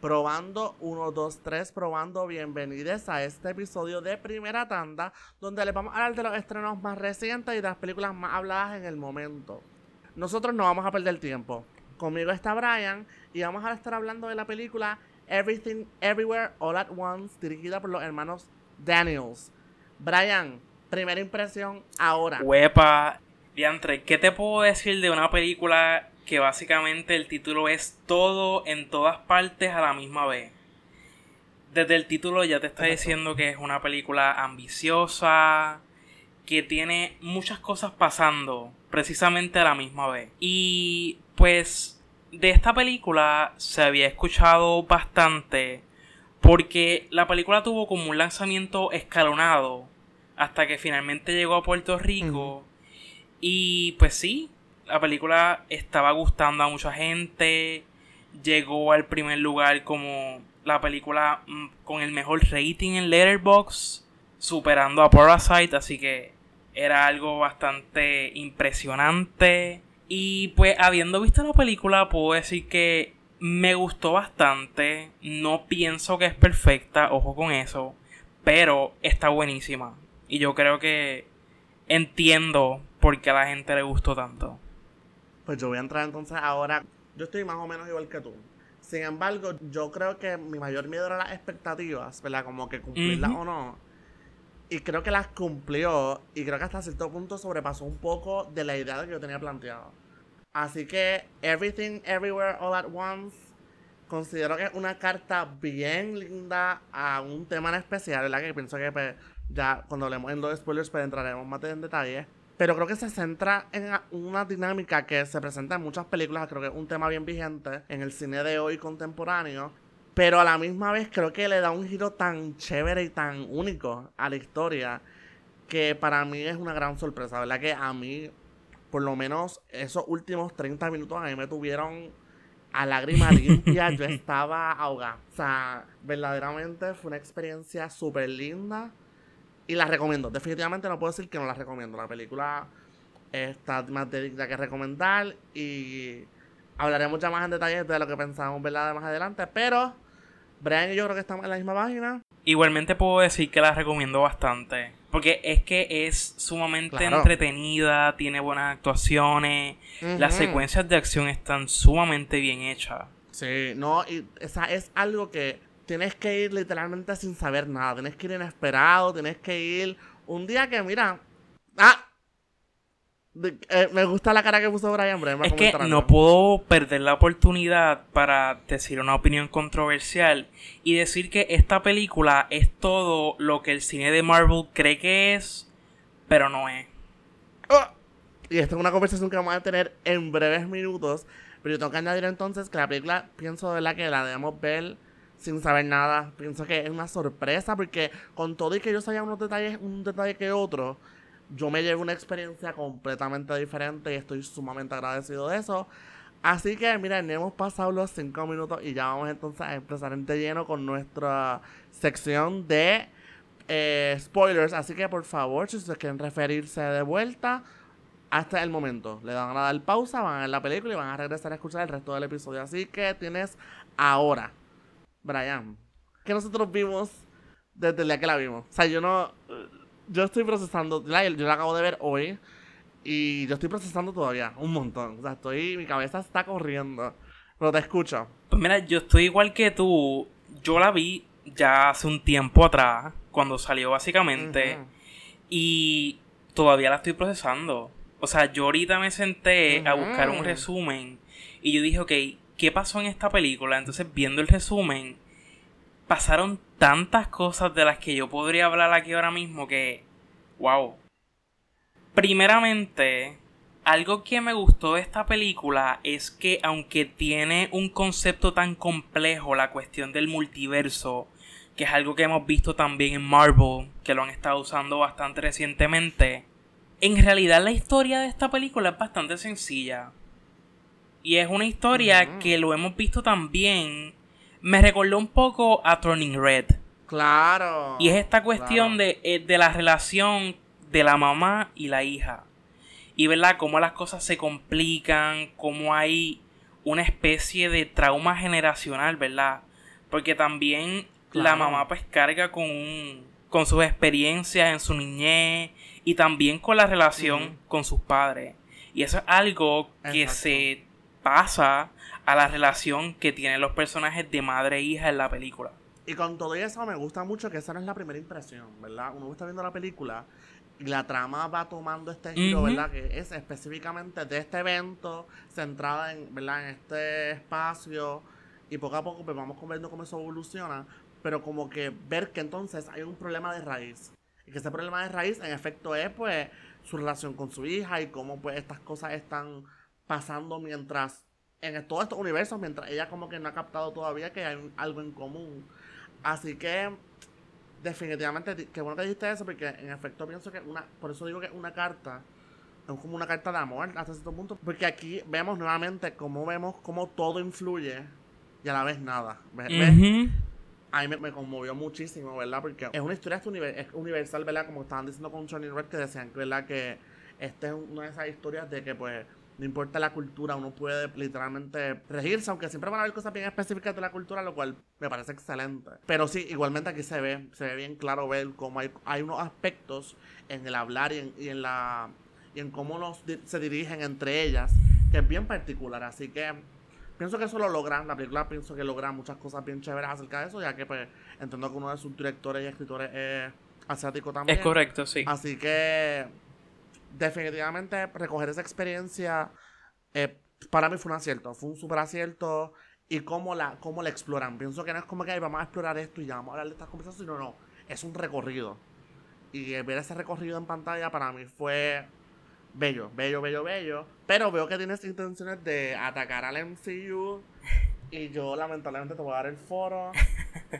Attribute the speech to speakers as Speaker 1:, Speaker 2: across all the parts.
Speaker 1: Probando 1, 2, 3, probando. Bienvenidos a este episodio de Primera Tanda, donde les vamos a hablar de los estrenos más recientes y de las películas más habladas en el momento. Nosotros no vamos a perder tiempo. Conmigo está Brian y vamos a estar hablando de la película Everything Everywhere All at Once, dirigida por los hermanos Daniels. Brian, primera impresión ahora.
Speaker 2: Huepa, Diantre, ¿qué te puedo decir de una película que básicamente el título es todo en todas partes a la misma vez? Desde el título ya te está diciendo que es una película ambiciosa, que tiene muchas cosas pasando precisamente a la misma vez. Y pues de esta película se había escuchado bastante porque la película tuvo como un lanzamiento escalonado hasta que finalmente llegó a Puerto Rico. Y pues sí, la película estaba gustando a mucha gente. Llegó al primer lugar como la película mm, con el mejor rating en Letterboxd, superando a Parasite, así que era algo bastante impresionante. Y pues habiendo visto la película puedo decir que me gustó bastante. No pienso que es perfecta, ojo con eso. Pero está buenísima. Y yo creo que entiendo por qué a la gente le gustó tanto.
Speaker 1: Pues yo voy a entrar entonces ahora. Yo estoy más o menos igual que tú. Sin embargo, yo creo que mi mayor miedo era las expectativas, ¿verdad? Como que cumplirlas o no. Y creo que las cumplió. Y creo que hasta cierto punto sobrepasó un poco de la idea que yo tenía planteado. Así que Everything Everywhere All at Once considero que es una carta bien linda a un tema en especial, ¿verdad? Que pienso que pues, ya cuando hablemos en los spoilers pues entraremos más en detalle. Pero creo que se centra en una dinámica que se presenta en muchas películas. Creo que es un tema bien vigente en el cine de hoy contemporáneo. Pero a la misma vez creo que le da un giro tan chévere y tan único a la historia que para mí es una gran sorpresa, ¿verdad? Que a mí, por lo menos esos últimos 30 minutos a mí me tuvieron a lágrima limpia. Yo estaba ahogada. O sea, verdaderamente fue una experiencia súper linda. Y la recomiendo. Definitivamente no puedo decir que no la recomiendo. La película está más de digna que recomendar. Y hablaremos ya más en detalle de lo que pensamos ¿verdad? más adelante. Pero Brian y yo creo que estamos en la misma página.
Speaker 2: Igualmente puedo decir que la recomiendo bastante. Porque es que es sumamente entretenida, tiene buenas actuaciones, las secuencias de acción están sumamente bien hechas.
Speaker 1: Sí, no, y esa es algo que tienes que ir literalmente sin saber nada. Tienes que ir inesperado, tienes que ir un día que, mira, ah, eh, me gusta la cara que puso Brian. Brian
Speaker 2: es que no puedo perder la oportunidad para decir una opinión controversial y decir que esta película es todo lo que el cine de Marvel cree que es, pero no es.
Speaker 1: Ah, y esta es una conversación que vamos a tener en breves minutos. Pero yo tengo que añadir entonces que la película, pienso de la que la debemos ver sin saber nada. Pienso que es una sorpresa porque con todo y que yo sabía unos detalles, un detalle que otro yo me llevo una experiencia completamente diferente y estoy sumamente agradecido de eso. Así que, miren, hemos pasado los 5 minutos y ya vamos entonces a empezar en lleno con nuestra sección de eh, spoilers. Así que, por favor, si ustedes quieren referirse de vuelta, hasta el momento. Le van a dar pausa, van a ver la película y van a regresar a escuchar el resto del episodio. Así que tienes ahora, Brian, que nosotros vimos desde el día que la vimos. O sea, yo no yo estoy procesando, yo la acabo de ver hoy y yo estoy procesando todavía un montón. O sea, estoy, mi cabeza está corriendo. Pero te escucho.
Speaker 2: Pues mira, yo estoy igual que tú. Yo la vi ya hace un tiempo atrás, cuando salió básicamente. Y todavía la estoy procesando. O sea, yo ahorita me senté a buscar un resumen y yo dije, ok, ¿qué pasó en esta película? Entonces, viendo el resumen, pasaron tantas cosas de las que yo podría hablar aquí ahora mismo que, wow. Primeramente, algo que me gustó de esta película es que aunque tiene un concepto tan complejo, la cuestión del multiverso, que es algo que hemos visto también en Marvel, que lo han estado usando bastante recientemente, en realidad la historia de esta película es bastante sencilla. Y es una historia que lo hemos visto también me recordó un poco a Turning Red.
Speaker 1: Claro.
Speaker 2: Y es esta cuestión de, eh, de, la relación de la mamá y la hija. Y verdad, cómo las cosas se complican, cómo hay una especie de trauma generacional, ¿verdad? Porque también la mamá pues carga con con sus experiencias en su niñez y también con la relación con sus padres. Y eso es algo que se pasa a la relación que tienen los personajes de madre e hija en la película.
Speaker 1: Y con todo eso me gusta mucho que esa no es la primera impresión, ¿verdad? Uno está viendo la película y la trama va tomando este giro, ¿verdad? Que es específicamente de este evento, centrada en, ¿verdad? en este espacio. Y poco a poco pues, vamos viendo cómo eso evoluciona. Pero como que ver que entonces hay un problema de raíz. Y que ese problema de raíz, en efecto, es pues su relación con su hija y cómo pues estas cosas están pasando mientras en todos estos universos, mientras ella como que no ha captado todavía que hay algo en común. Así que definitivamente, que bueno que dijiste eso, porque en efecto pienso que una, por eso digo que una carta es como una carta de amor hasta cierto punto, porque aquí vemos nuevamente cómo vemos cómo todo influye y a la vez nada. A mí me, conmovió muchísimo, ¿verdad? Porque es una historia es universal, ¿verdad? Como estaban diciendo con Johnny Red, que decían, ¿verdad? Que esta es una de esas historias de que, pues, no importa la cultura, uno puede literalmente regirse, aunque siempre van a haber cosas bien específicas de la cultura, lo cual me parece excelente. Pero sí, igualmente aquí se ve, se ve bien claro ver cómo hay, hay unos aspectos en el hablar y en, y en la y en cómo nos, se dirigen entre ellas, que es bien particular. Así que pienso que eso lo logran, la película pienso que logra muchas cosas bien chéveres acerca de eso, ya que pues entiendo que uno de sus directores y escritores es asiático también.
Speaker 2: Es correcto, sí.
Speaker 1: Así que definitivamente recoger esa experiencia eh, para mí fue un acierto, fue un super acierto y cómo la, cómo la exploran. Pienso que no es como que vamos a explorar esto y ya vamos a hablar de estas conversaciones, sino no, es un recorrido. Y ver ese recorrido en pantalla para mí fue bello, bello, bello, bello. Pero veo que tienes intenciones de atacar al MCU. Y yo lamentablemente te voy a dar el foro.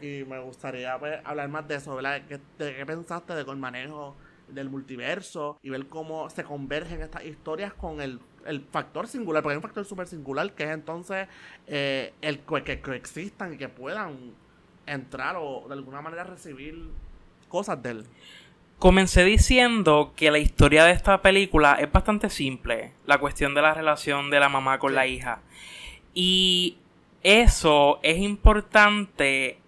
Speaker 1: Y me gustaría pues, hablar más de eso, ¿verdad? ¿De qué, pensaste de con manejo del multiverso y ver cómo se convergen estas historias con el, factor singular, porque hay un factor súper singular que es entonces eh, el que coexistan y que puedan entrar o de alguna manera recibir cosas de él.
Speaker 2: Comencé diciendo que la historia de esta película es bastante simple, la cuestión de la relación de la mamá con la hija. Y eso es importante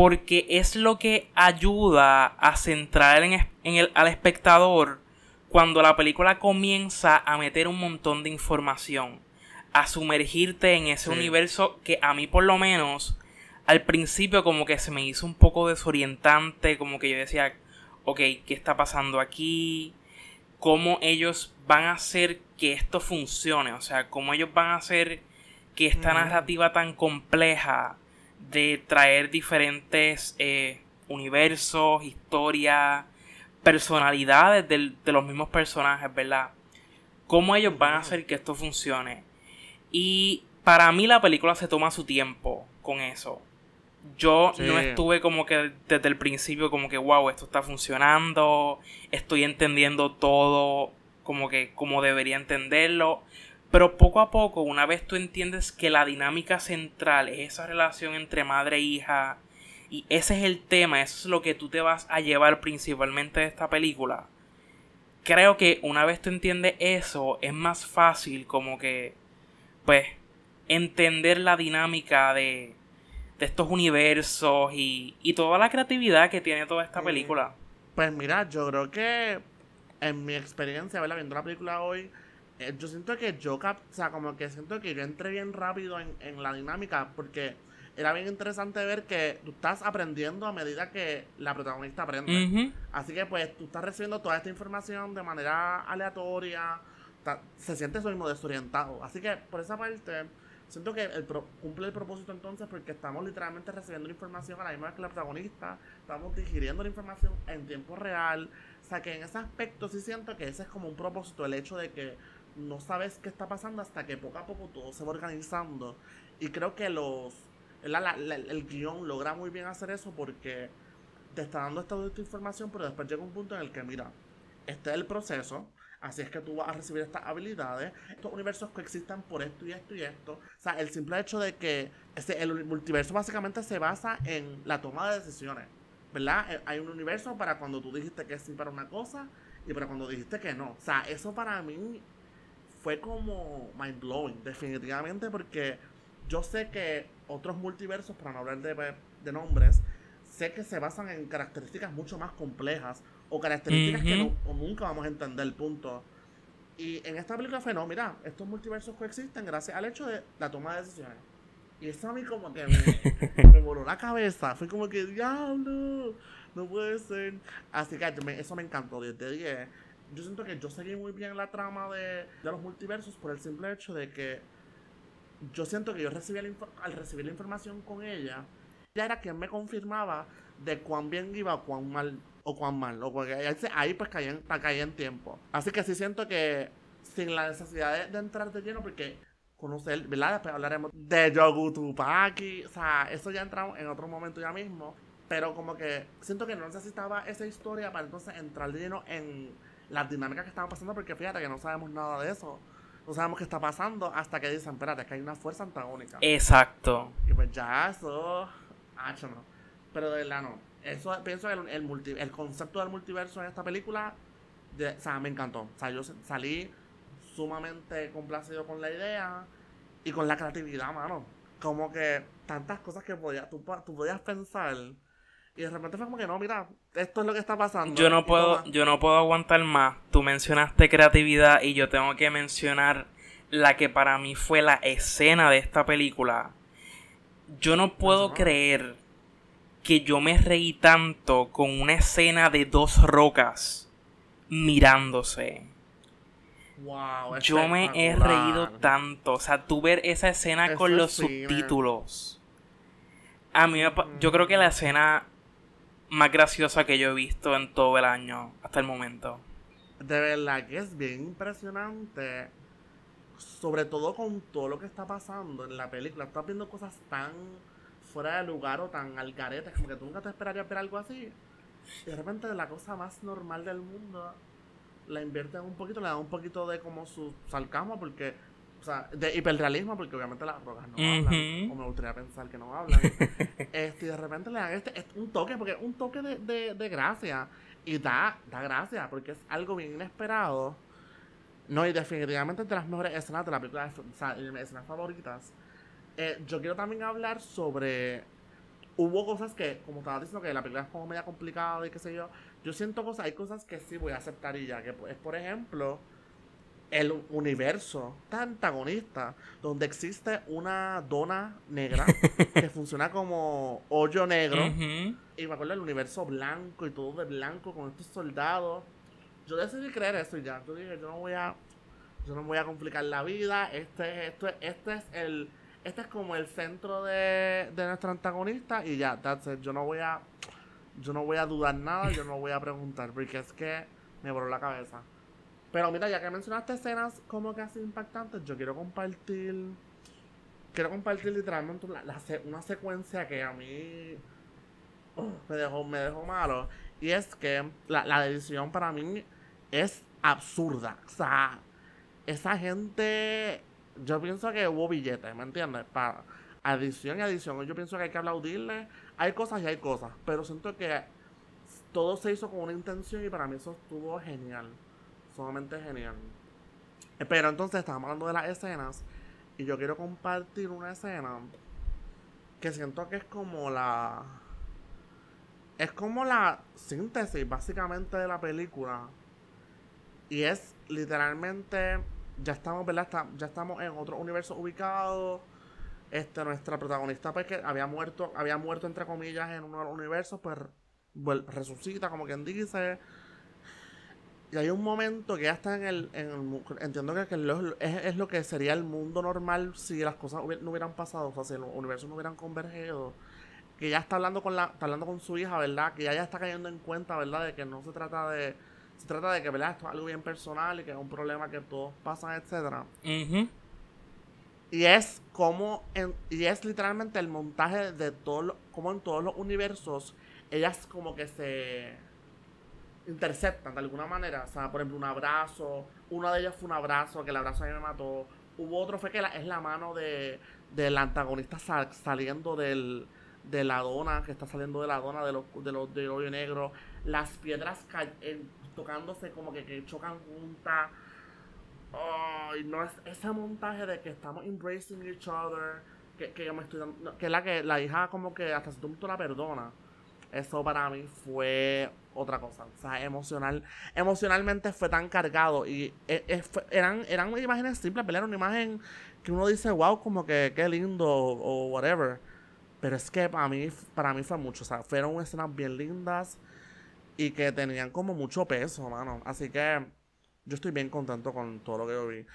Speaker 2: porque es lo que ayuda a centrar en, el, al espectador cuando la película comienza a meter un montón de información, a sumergirte en ese universo que a mí por lo menos al principio como que se me hizo un poco desorientante, como que yo decía, ok, ¿qué está pasando aquí? ¿Cómo ellos van a hacer que esto funcione? O sea, ¿cómo ellos van a hacer que esta narrativa tan compleja de traer diferentes eh, universos, historias, personalidades de, los mismos personajes, ¿verdad? ¿Cómo ellos van a hacer que esto funcione? Y para mí la película se toma su tiempo con eso. Yo no estuve como que desde el principio como que, wow, esto está funcionando, estoy entendiendo todo como que como debería entenderlo. Pero poco a poco, una vez tú entiendes que la dinámica central es esa relación entre madre e hija, y ese es el tema, eso es lo que tú te vas a llevar principalmente de esta película, creo que una vez tú entiendes eso, es más fácil como que, pues, entender la dinámica de, de estos universos y, y toda la creatividad que tiene toda esta película.
Speaker 1: Pues mira, yo creo que en mi experiencia, ¿verdad? viendo la película hoy, eh, yo siento que yo, o sea, como que siento que yo entré bien rápido en, la dinámica porque era bien interesante ver que tú estás aprendiendo a medida que la protagonista aprende. Así que pues tú estás recibiendo toda esta información de manera aleatoria, se siente eso mismo desorientado. Así que por esa parte siento que el cumple el propósito entonces porque estamos literalmente recibiendo la información a la misma vez que la protagonista, estamos digiriendo la información en tiempo real. O sea que en ese aspecto sí siento que ese es como un propósito, el hecho de que no sabes qué está pasando hasta que poco a poco todo se va organizando. Y creo que los el guion logra muy bien hacer eso porque te está dando esta, esta información, pero después llega un punto en el que, mira, este es el proceso, así es que tú vas a recibir estas habilidades. Estos universos coexisten por esto y esto y esto. O sea, el simple hecho de que ese, el multiverso básicamente se basa en la toma de decisiones. ¿Verdad? Eh, hay un universo para cuando tú dijiste que sí para una cosa y para cuando dijiste que no. O sea, eso para mí fue como mind blowing, definitivamente, porque yo sé que otros multiversos, para no hablar de, de nombres, sé que se basan en características mucho más complejas o características que nunca vamos a entender, el punto. Y en esta película fue, no, mira, estos multiversos coexisten gracias al hecho de la toma de decisiones. Y eso a mí como que me, voló la cabeza. Fue como que, diablo, no puede ser. Así que eso me encantó, 10 de 10. Yo siento que yo seguí muy bien la trama de, de los multiversos por el simple hecho de que yo siento que yo recibí al recibir la información con ella, ella era quien me confirmaba de cuán bien iba o cuán mal o cuán mal. O porque ahí pues caía en, en tiempo. Así que sí siento que sin la necesidad de, entrar de lleno, porque conocer, ¿verdad? Después hablaremos de Yogutupaki. O sea, eso ya entramos en otro momento ya mismo. Pero como que siento que no necesitaba esa historia para entonces entrar de lleno en las dinámicas que estaban pasando, porque fíjate que no sabemos nada de eso. No sabemos qué está pasando hasta que dicen, espérate, que hay una fuerza antagónica.
Speaker 2: Exacto.
Speaker 1: Y pues ya eso pero de verdad no. Eso pienso que el, el, concepto del multiverso en esta película, o sea, me encantó. O sea, yo salí sumamente complacido con la idea y con la creatividad, mano. Como que tantas cosas que podías, tú, podías pensar y de repente fue como que no, mira, esto es lo que está pasando.
Speaker 2: Yo no puedo, yo no puedo aguantar más. Tú mencionaste creatividad y yo tengo que mencionar la que para mí fue la escena de esta película yo no puedo creer que yo me reí tanto con una escena de dos rocas mirándose.
Speaker 1: Wow,
Speaker 2: yo me he reído tanto. O sea, tú ver esa escena con los subtítulos. A mí yo creo que la escena más graciosa que yo he visto en todo el año hasta el momento.
Speaker 1: De verdad que es bien impresionante sobre todo con todo lo que está pasando en la película, estás viendo cosas tan fuera de lugar o tan algaretas, como que tú nunca te esperarías ver algo así. Y de repente la cosa más normal del mundo la invierten un poquito, le dan un poquito de como su sarcasmo, porque, o sea, de hiperrealismo, porque obviamente las rojas no hablan, o me gustaría pensar que no hablan. este, y de repente le dan este, un toque, porque es un toque de, de, de gracia. Y da, da gracia, porque es algo bien inesperado no, y definitivamente de las mejores escenas de la película, o sea, mis escenas favoritas. Eh, yo quiero también hablar sobre. Hubo cosas que, como estaba diciendo, que la película es como media complicada y qué sé yo. Yo siento cosas, hay cosas que sí voy a aceptar y ya. Que es, por ejemplo, el universo antagonista, donde existe una dona negra que funciona como hoyo negro. Y me acuerdo del universo blanco y todo de blanco con estos soldados yo decidí creer eso y ya. Yo dije, yo no voy a. Yo no voy a complicar la vida. Este, esto, este es el. Este es como el centro de, de nuestro antagonista. Y ya, that's it. Yo no voy a. Yo no voy a dudar nada, yo no voy a preguntar. Porque es que me voló la cabeza. Pero mira, ya que mencionaste escenas como que así impactantes, yo quiero compartir. Quiero compartir literalmente una secuencia que a mí uh, me dejó, me dejó malo. Y es que la, la decisión para mí es absurda. O sea, esa gente, yo pienso que hubo billetes, ¿me entiendes? Para adición y adición. Yo pienso que hay que aplaudirle. Hay cosas y hay cosas, pero siento que todo se hizo con una intención y para mí eso estuvo genial. Sumamente genial. Pero entonces estamos hablando de las escenas y yo quiero compartir una escena que siento que es como la... Es como la síntesis básicamente de la película y es literalmente, ya estamos, ¿verdad? ya estamos en otro universo ubicado. Este, nuestra protagonista, pues, que había muerto, había muerto entre comillas en uno de los universos, pues resucita, como quien dice. Y hay un momento que ya está en el. entiendo que, es, lo que sería el mundo normal si las cosas no hubieran pasado, o sea, si los universos no hubieran convergido. Que ya está hablando con la, está hablando con su hija, ¿verdad? Que ya, ya está cayendo en cuenta, ¿verdad? De que no se trata de se trata de que, ¿verdad? Esto es algo bien personal y que es un problema que todos pasan, etcétera. Y es como, y es literalmente el montaje de todo, como en todos los universos, ellas como que se interceptan de alguna manera. O sea, por ejemplo, un abrazo, una de ellas fue un abrazo, que el abrazo a mí me mató. Hubo otro fue que es la mano de, del antagonista saliendo del, de la dona, que está saliendo de la dona de los, de los de hoyo negro. Las piedras caen tocándose como que, chocan juntas. Oh, no es ese montaje de que estamos embracing each other, que, que me estoy dando, que la que la hija como que hasta si tú la perdona. Eso para mí fue otra cosa. O sea, emocional, emocionalmente fue tan cargado. Y e, e, eran, eran imágenes simples, pero era una imagen que uno dice, wow, como que qué lindo o, whatever. Pero es que para mí, para mí fue mucho. O sea, fueron escenas bien lindas y que tenían como mucho peso, mano. Así que yo estoy bien contento con todo lo que yo vi.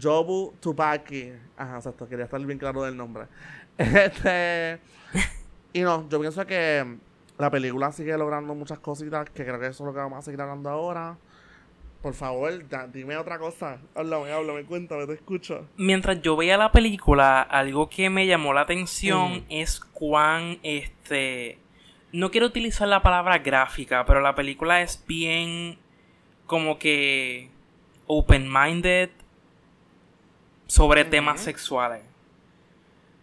Speaker 1: Jobu Tupaki. Ajá, exacto, quería estar bien claro del nombre. Este. Y no, yo pienso que la película sigue logrando muchas cositas, que creo que eso es lo que vamos a seguir hablando ahora. Por favor, dime otra cosa. Háblame, háblame, cuéntame, te escucho.
Speaker 2: Mientras yo veía la película, algo que me llamó la atención mm. es cuán, este... No quiero utilizar la palabra gráfica, pero la película es bien como que open-minded sobre temas sexuales.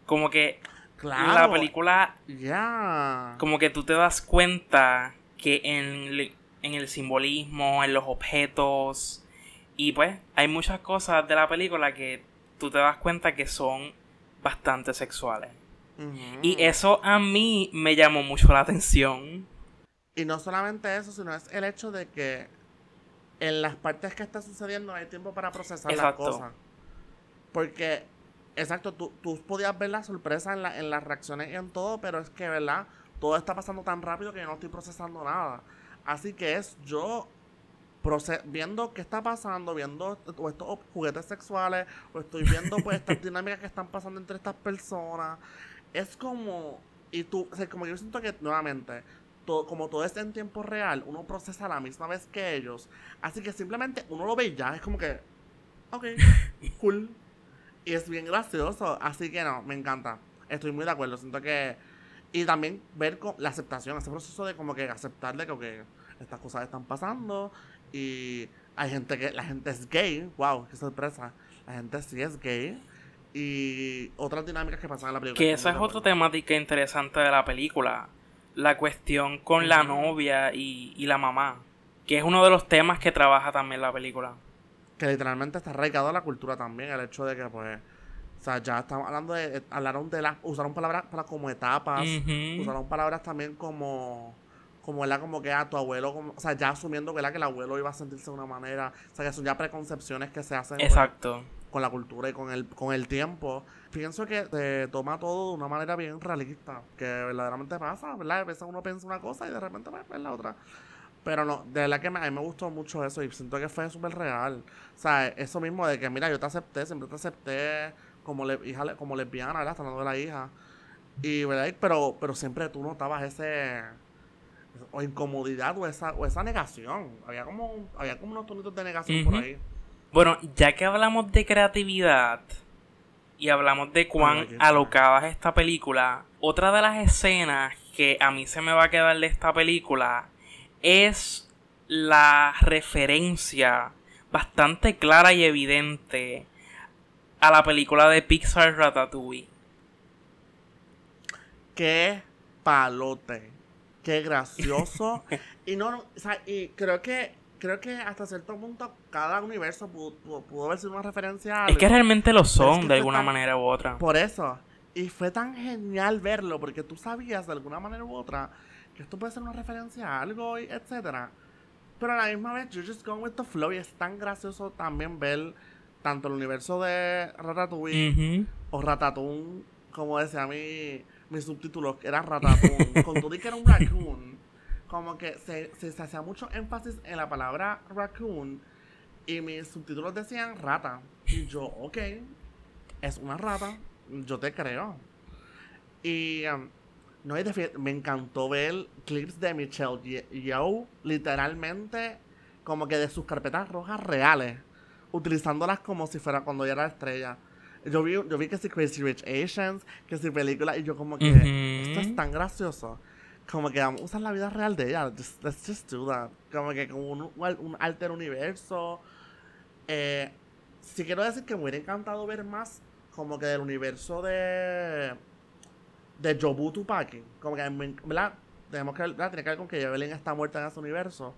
Speaker 2: Como que la película. Ya. Como que tú te das cuenta que en, en el simbolismo, en los objetos. Y pues, hay muchas cosas de la película que tú te das cuenta que son bastante sexuales. Y eso a mí me llamó mucho la atención.
Speaker 1: Y no solamente eso, sino es el hecho de que en las partes que está sucediendo hay tiempo para procesar las cosas. Porque Exacto, tú, tú podías ver la sorpresa en, la, en las reacciones y en todo, pero es que, ¿verdad? Todo está pasando tan rápido que yo no estoy procesando nada. Así que es yo viendo qué está pasando, viendo o estos juguetes sexuales, o estoy viendo pues estas dinámicas que están pasando entre estas personas. Es como, y tú, o sea, como yo siento que nuevamente, todo, como todo es en tiempo real, uno procesa a la misma vez que ellos. Así que simplemente uno lo ve ya, es como que, ok, cool. Y es bien gracioso. Así que no, me encanta. Estoy muy de acuerdo. Siento que. Y también ver con la aceptación, ese proceso de como que aceptarle que estas cosas están pasando. Y hay gente que. La gente es gay. Wow, qué sorpresa. La gente sí es gay. Y otras dinámicas que pasan en la película.
Speaker 2: Que esa es otra temática interesante de la película. La cuestión con la novia y, y la mamá. Que es uno de los temas que trabaja también la película
Speaker 1: que literalmente está arraigado a la cultura también, el hecho de que pues o sea, ya estamos hablando de hablaron de las usaron palabras para como etapas, usaron palabras también como como era como que a tu abuelo, como, o sea, ya asumiendo que el abuelo iba a sentirse de una manera, o sea, que son ya preconcepciones que se hacen
Speaker 2: Exacto.
Speaker 1: con la cultura y con el con el tiempo. Pienso que se toma todo de una manera bien realista, que verdaderamente pasa, ¿verdad? A veces uno piensa una cosa y de repente pues, es la otra. Pero no, de verdad que a mí me gustó mucho eso y siento que fue súper real. O sea, eso mismo de que, mira, yo te acepté, siempre te acepté como, le, hija, como lesbiana, ¿verdad? Hablando de la hija. Y, ¿verdad? Pero, pero siempre tú notabas ese... O incomodidad o esa, o esa negación. Había como, había como unos tonitos de negación por ahí.
Speaker 2: Bueno, ya que hablamos de creatividad y hablamos de cuán alocada es esta película, otra de las escenas que a mí se me va a quedar de esta película es la referencia bastante clara y evidente a la película de Pixar Ratatouille.
Speaker 1: Qué palote. Qué gracioso. y no, o sea, y creo que creo que hasta cierto punto cada universo pudo, pudo, haber sido una referencia
Speaker 2: a Es que realmente lo son de alguna manera u otra.
Speaker 1: Por eso. Y fue tan genial verlo porque tú sabías de alguna manera u otra que esto puede ser una referencia a algo, etcétera. Pero a la misma vez, you're just going with the flow y es tan gracioso también ver tanto el universo de Ratatouille o Ratatouille, como decía mi, mi subtítulo, era Ratatouille, con todo y que era un raccoon, como que se, se, hacía mucho énfasis en la palabra raccoon y mis subtítulos decían rata. Y yo, ok, es una rata, yo te creo. Y um, no, me encantó ver clips de Michelle Yeoh, literalmente, como que de sus carpetas rojas reales, utilizándolas como si fuera cuando ella era estrella. Yo vi, yo vi que si Crazy Rich Asians, que si película, y yo como que, esto es tan gracioso. Como que vamos a usar la vida real de ella. let's just do that. Como que como un, un alter universo. Eh, sí quiero decir que me hubiera encantado ver más como que del universo de de Jobu Tupaki. Como que, ¿verdad? Tenemos que, ¿verdad? Tiene que ver con que Evelyn está muerta en ese universo.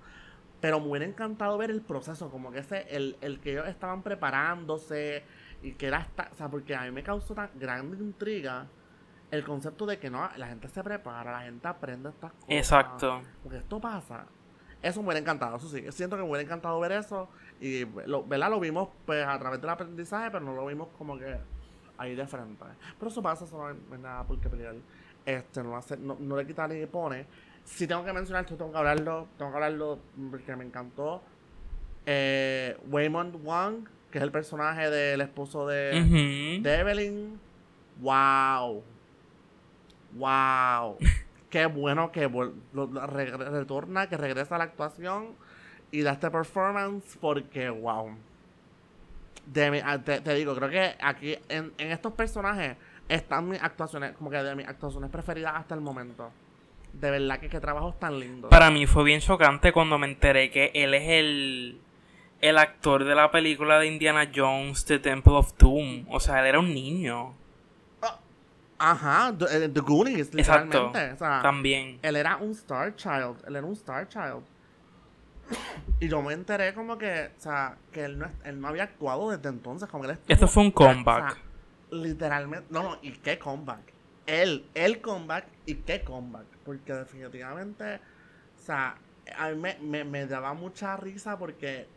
Speaker 1: Pero me hubiera encantado ver el proceso, como que ese, el, el que ellos estaban preparándose Y que era hasta, o sea, porque a mí me causó tan grande intriga el concepto de que no, la gente se prepara, la gente aprende estas cosas.
Speaker 2: Exacto.
Speaker 1: Porque esto pasa. Eso me hubiera encantado, eso sí. Siento que me hubiera encantado ver eso. Y, lo, ¿verdad? Lo vimos pues a través del aprendizaje, pero no lo vimos como que ahí de frente. Pero eso pasa, eso no hay nada por qué pelear. Este, no, hace, no, no le quita ni pone. Si tengo que mencionar esto, tengo que hablarlo, tengo que hablarlo porque me encantó. Eh, Waymond Wang, que es el personaje del esposo de, de Evelyn. ¡Wow! ¡Wow! Qué bueno que lo- lo re- retorna, que regresa a la actuación y da este performance porque, wow. De mi- ah, te, te digo, creo que aquí en, en estos personajes están mis actuaciones, como que de mis actuaciones preferidas hasta el momento. De verdad que qué trabajos tan lindos.
Speaker 2: Para mí fue bien chocante cuando me enteré que él es el, el actor de la película de Indiana Jones, The Temple of Doom. O sea, él era un niño.
Speaker 1: Ajá, The, eh, The Goonies,
Speaker 2: Exacto.
Speaker 1: literalmente. O sea,
Speaker 2: También.
Speaker 1: Él era un Star Child. Él era un Star Child. Y yo me enteré como que, o sea, que él no, él no había actuado desde entonces. Como él estuvo-
Speaker 2: Esto fue un
Speaker 1: o sea,
Speaker 2: comeback.
Speaker 1: literalmente. No, no, y qué comeback. Él, el comeback y qué comeback. Porque definitivamente, o sea, a mí me, me, me daba mucha risa porque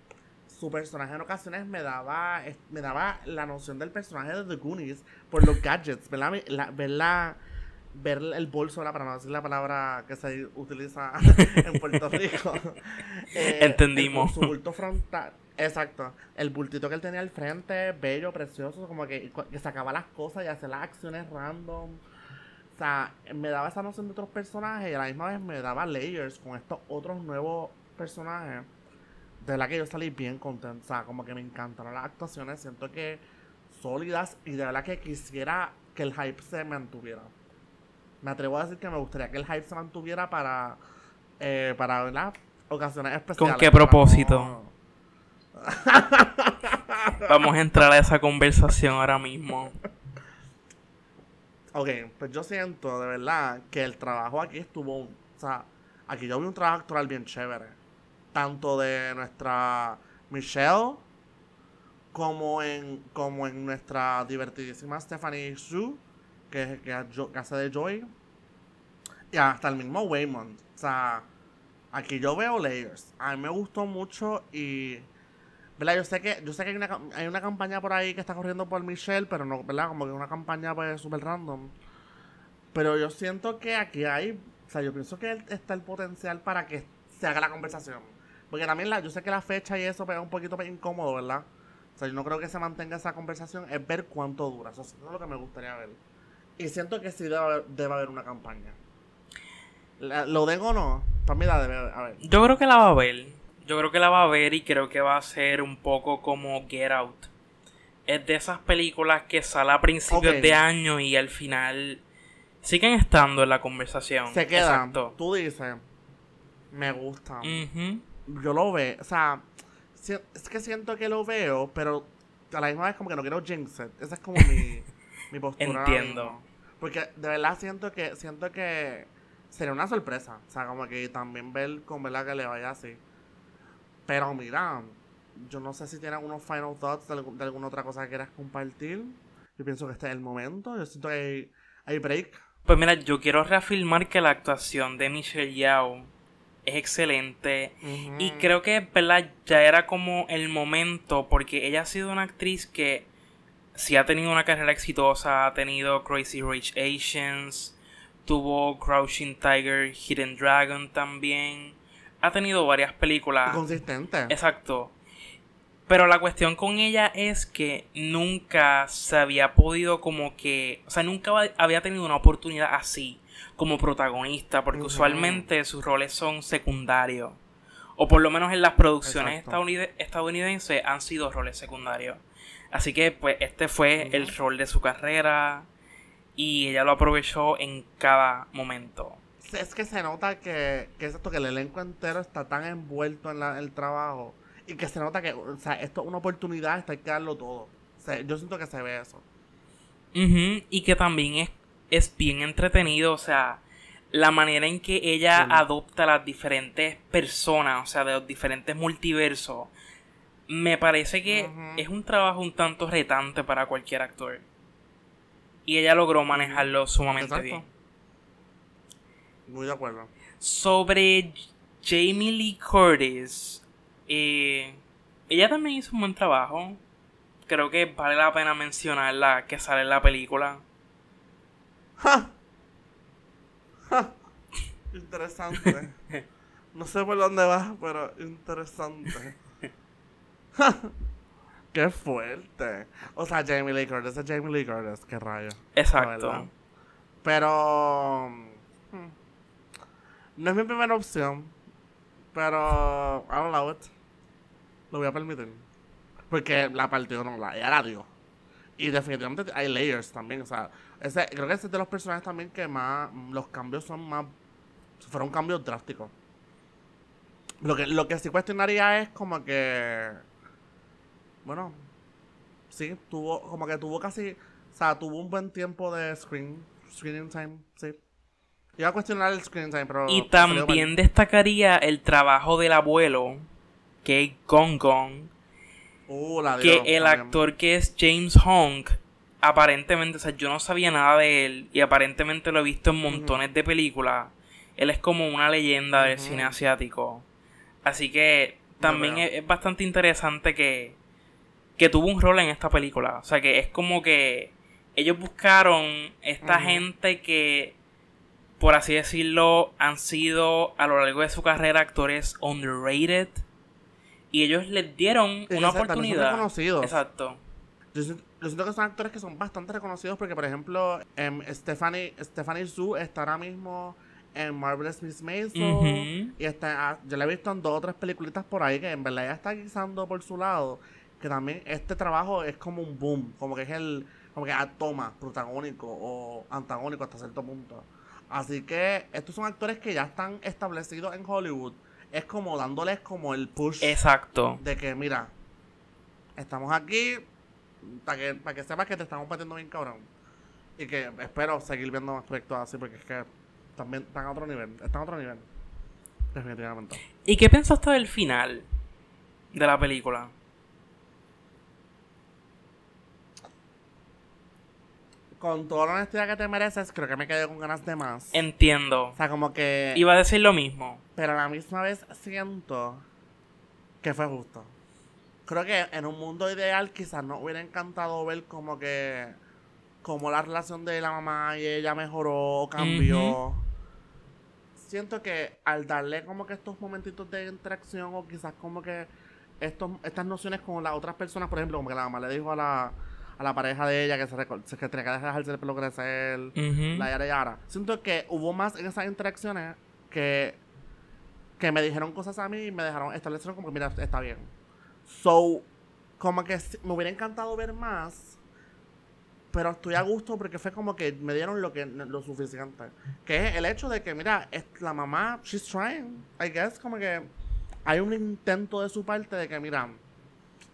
Speaker 1: su personaje en ocasiones me daba me daba la noción del personaje de The Goonies por los gadgets, ¿verdad? La, ver, la- ver el bolso, ¿verdad? para no decir la palabra que se utiliza en Puerto Rico. Eh,
Speaker 2: Entendimos.
Speaker 1: el- su bulto frontal. Exacto. El bultito que él tenía al frente, bello, precioso, como que, que sacaba las cosas y hacía las acciones random. O sea, me daba esa noción de otros personajes y a la misma vez me daba layers con estos otros nuevos personajes. De verdad que yo salí bien contento. O sea, como que me encantaron las actuaciones. Siento que sólidas y de verdad que quisiera que el hype se mantuviera. Me atrevo a decir que me gustaría que el hype se mantuviera para, eh, para ¿verdad? ocasiones especiales.
Speaker 2: qué
Speaker 1: para
Speaker 2: propósito?
Speaker 1: no-
Speaker 2: Vamos a entrar a esa conversación ahora mismo.
Speaker 1: Ok, pues yo siento de verdad que el trabajo aquí estuvo. O sea, aquí yo vi un trabajo actoral bien chévere. Tanto de nuestra Michelle como en, como en nuestra divertidísima Stephanie Sue, que, que, que hace de Joy. Y hasta el mismo Waymond. O sea, aquí yo veo layers. A mí me gustó mucho y. ¿Verdad? Yo sé que, yo sé que hay, una, hay una campaña por ahí que está corriendo por Michelle, pero no, ¿verdad? Como que una campaña pues súper random. Pero yo siento que aquí hay. O sea, yo pienso que está el potencial para que se haga la conversación. Porque también la, yo sé que la fecha y eso es un poquito pues, incómodo, ¿verdad? O sea, yo no creo que se mantenga esa conversación, es ver cuánto dura. Eso es lo que me gustaría ver. Y siento que sí debe haber, debe haber una campaña. La- ¿Lo den o no? Para mí la debe haber. A ver.
Speaker 2: Yo creo que la va a ver. Yo creo que la va a ver y creo que va a ser un poco como Get Out. Es de esas películas que sale a principios de año y al final siguen estando en la conversación.
Speaker 1: Se queda.
Speaker 2: Exacto.
Speaker 1: Tú dices. Me gusta. Yo lo veo. O sea, es que siento que lo veo, pero a la misma vez como que no quiero jinx it. Esa es como mi, mi postura.
Speaker 2: Entiendo.
Speaker 1: Porque de verdad siento que siento que sería una sorpresa. O sea, como que también ver con verdad que le vaya así. Pero mira, yo no sé si tienes unos final thoughts de, de alguna otra cosa que quieras compartir. Yo pienso que este es el momento. Yo siento que hay, hay break.
Speaker 2: Pues mira, yo quiero reafirmar que la actuación de Michelle Yao es excelente. Y creo que, ¿verdad? Ya era como el momento, porque ella ha sido una actriz que sí ha tenido una carrera exitosa, ha tenido Crazy Rich Asians, tuvo Crouching Tiger, Hidden Dragon también, ha tenido varias películas.
Speaker 1: Consistente.
Speaker 2: Exacto. Pero la cuestión con ella es que nunca se había podido como que, o sea, nunca había tenido una oportunidad así como protagonista, porque usualmente sus roles son secundarios. O por lo menos en las producciones estadounid- estadounidenses han sido roles secundarios. Así que pues este fue el rol de su carrera y ella lo aprovechó en cada momento.
Speaker 1: Es que se nota que, que es esto, que el elenco entero está tan envuelto en la- el trabajo y que se nota que, o sea, esto es una oportunidad, esto hay que darlo todo. O sea, yo siento que se ve eso.
Speaker 2: Ujú, Y que también es, es bien entretenido, o sea, la manera en que ella
Speaker 1: Sí.
Speaker 2: adopta las diferentes personas, o sea, de los diferentes multiversos, me parece que es un trabajo un tanto retante para cualquier actor. Y ella logró manejarlo sumamente bien.
Speaker 1: Muy de acuerdo.
Speaker 2: Sobre Jamie Lee Curtis, eh, ella también hizo un buen trabajo. Creo que vale la pena mencionarla que sale en la película.
Speaker 1: ¡Ja! ¡Ja! Interesante. no sé por dónde vas, pero interesante. Qué fuerte. O sea, Jamie Lee Curtis es Jamie Lee Curtis, qué rayo.
Speaker 2: Exacto.
Speaker 1: Pero. Hmm, no es mi primera opción. Pero. I don't allow it. Lo voy a permitir. Porque la partió no la, ella la dio. Y definitivamente hay layers también. O sea, ese, creo que ese es de los personajes también que más. Los cambios son más. Fueron cambios drásticos. Lo que, lo que sí cuestionaría es como que bueno, sí, tuvo, como que tuvo casi, o sea, tuvo un buen tiempo de screen, screening time, sí. Iba a cuestionar el screen time, pero...
Speaker 2: Y también destacaría el trabajo del abuelo, que es Gong Gong.
Speaker 1: Uh, la
Speaker 2: que el actor que es James Hong, aparentemente, o sea, yo no sabía nada de él y aparentemente lo he visto en montones de películas. Él es como una leyenda del cine asiático. Así que también es, bastante interesante que, que tuvo un rol en esta película. O sea que es como que ellos buscaron esta gente que, por así decirlo, han sido a lo largo de su carrera actores underrated. Y ellos les dieron una oportunidad.
Speaker 1: Reconocidos.
Speaker 2: Exacto.
Speaker 1: Yo siento, que son actores que son bastante reconocidos porque, por ejemplo, em, Stephanie, Stephanie Su está ahora mismo en Marvelous Miss Maisel. Y está, ah, yo la he visto en dos o tres peliculitas por ahí que en verdad ya está guisando por su lado que también este trabajo es como un boom, como que es el, como que toma protagónico o antagónico hasta cierto punto. Así que estos son actores que ya están establecidos en Hollywood. Es como dándoles como el push.
Speaker 2: Exacto.
Speaker 1: De que, mira, estamos aquí para que, para que sepas que te estamos metiendo bien cabrón. Y que espero seguir viendo aspectos así porque es que también están a otro nivel. Están a otro nivel. Definitivamente.
Speaker 2: ¿Y qué pensaste del final de la película?
Speaker 1: Con toda la honestidad que te mereces, creo que me quedé con ganas de más.
Speaker 2: Entiendo.
Speaker 1: O sea, como que.
Speaker 2: Iba a decir lo mismo.
Speaker 1: Pero a la misma vez siento que fue justo. Creo que en un mundo ideal quizás nos hubiera encantado ver como que. Como la relación de la mamá y ella mejoró, cambió. Siento que al darle como que estos momentitos de interacción o quizás como que estos, estas nociones con las otras personas, por ejemplo, como que la mamá le dijo a la a la pareja de ella que se que tenía que dejarse el pelo crecer, la yara yara. Siento que hubo más en esas interacciones que, que me dijeron cosas a mí y me dejaron establecer como que mira, está bien. So, como que me hubiera encantado ver más, pero estoy a gusto porque fue como que me dieron lo que lo suficiente. Que es el hecho de que, mira, es la mamá, she's trying, I guess, como que hay un intento de su parte de que, mira,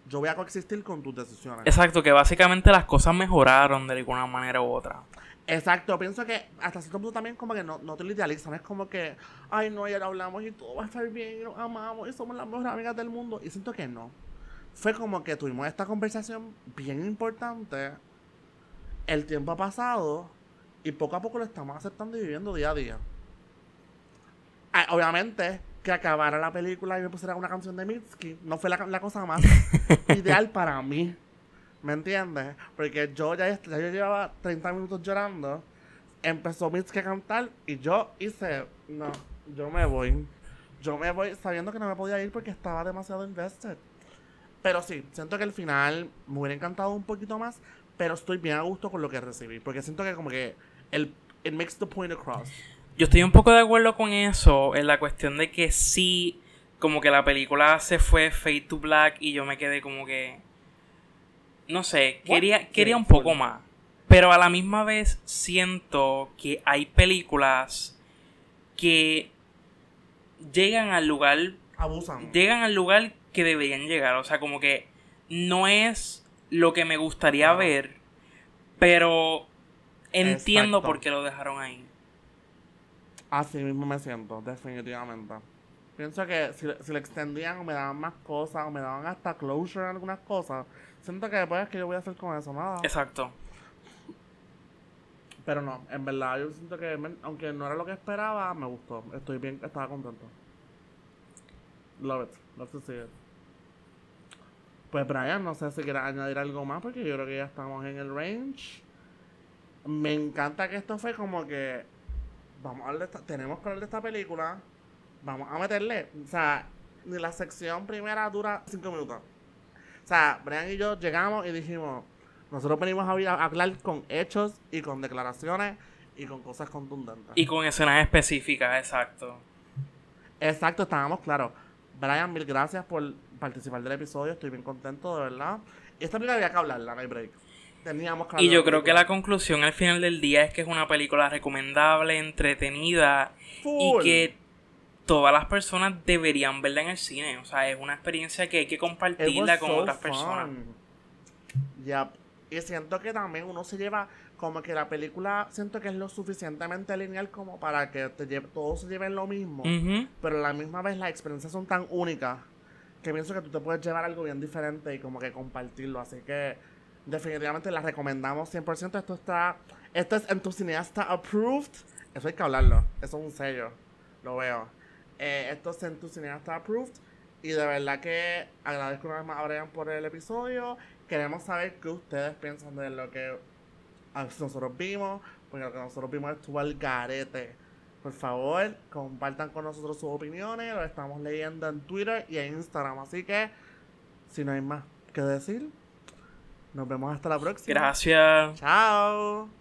Speaker 1: yo voy a coexistir con tus decisiones.
Speaker 2: Exacto, que básicamente las cosas mejoraron de alguna manera u otra.
Speaker 1: Exacto, pienso que hasta cierto punto también como que no, no te lo idealizan, es como que, ay no, ya hablamos y todo va a estar bien y nos amamos y somos las mejores amigas del mundo. Y siento que no. Fue como que tuvimos esta conversación bien importante, el tiempo ha pasado y poco a poco lo estamos aceptando y viviendo día a día. Ah, obviamente, que acabara la película y me pusiera una canción de Mitski. No fue la, cosa más ideal para mí. ¿Me entiendes? Porque yo ya, yo llevaba 30 minutos llorando. Empezó Mitski a cantar y yo hice, no, yo me voy. Yo me voy sabiendo que no me podía ir porque estaba demasiado invested. Pero sí, siento que al final me hubiera encantado un poquito más, pero estoy bien a gusto con lo que recibí. Porque siento que como que el, it makes the point across.
Speaker 2: Yo estoy un poco de acuerdo con eso, en la cuestión de que sí, como que la película se fue Fade to Black y yo me quedé como que... No sé, quería, quería un poco más. Pero a la misma vez siento que hay películas que llegan al lugar...
Speaker 1: Abusan.
Speaker 2: Llegan al lugar que deberían llegar. O sea, como que no es lo que me gustaría ver, pero entiendo por qué lo dejaron ahí.
Speaker 1: Así mismo me siento, definitivamente. Pienso que si, si lo extendían o me daban más cosas o me daban hasta closure en algunas cosas, siento que después es que yo voy a hacer con eso, nada.
Speaker 2: Exacto.
Speaker 1: Pero no, en verdad yo siento que aunque no era lo que esperaba, me gustó. Estoy bien, estaba contento. Love it, love to see it. Pues Brian, no sé si quieres añadir algo más porque yo creo que ya estamos en el range. Me encanta que esto fue como que vamos a hablar de esta, tenemos que hablar de esta película. Vamos a meterle, o sea, ni la sección primera dura cinco minutos. O sea, Brian y yo llegamos y dijimos, nosotros venimos a hablar- con hechos y con declaraciones y con cosas contundentes.
Speaker 2: Y con escenas específicas, exacto.
Speaker 1: Exacto, estábamos claros. Brian, mil gracias por participar del episodio. Estoy bien contento, de verdad. Esta película había que hablarla, no hay break. Teníamos que
Speaker 2: Y yo creo que la conclusión al final del día es que es una película recomendable, entretenida
Speaker 1: Full.
Speaker 2: y que todas las personas deberían verla en el cine. O sea, es una experiencia que hay que compartirla con
Speaker 1: so
Speaker 2: otras personas.
Speaker 1: Yep. Y siento que también uno se lleva como que la película siento que es lo suficientemente lineal como para que te lleve, todos se lleven lo mismo. Pero a la misma vez las experiencias son tan únicas que pienso que tú te puedes llevar algo bien diferente y como que compartirlo. Así que definitivamente la recomendamos 100%. Esto está, esto es en tu cineasta approved. Eso hay que hablarlo. Eso es un sello. Lo veo. Eh, esto es en tu cineasta approved. Y de verdad que agradezco una vez más a Brian por el episodio. Queremos saber qué ustedes piensan de lo que nosotros vimos. Porque lo que nosotros vimos estuvo al garete. Por favor, compartan con nosotros sus opiniones. Lo estamos leyendo en Twitter y en Instagram. Así que, si no hay más que decir, nos vemos hasta la próxima.
Speaker 2: Gracias.
Speaker 1: Chao.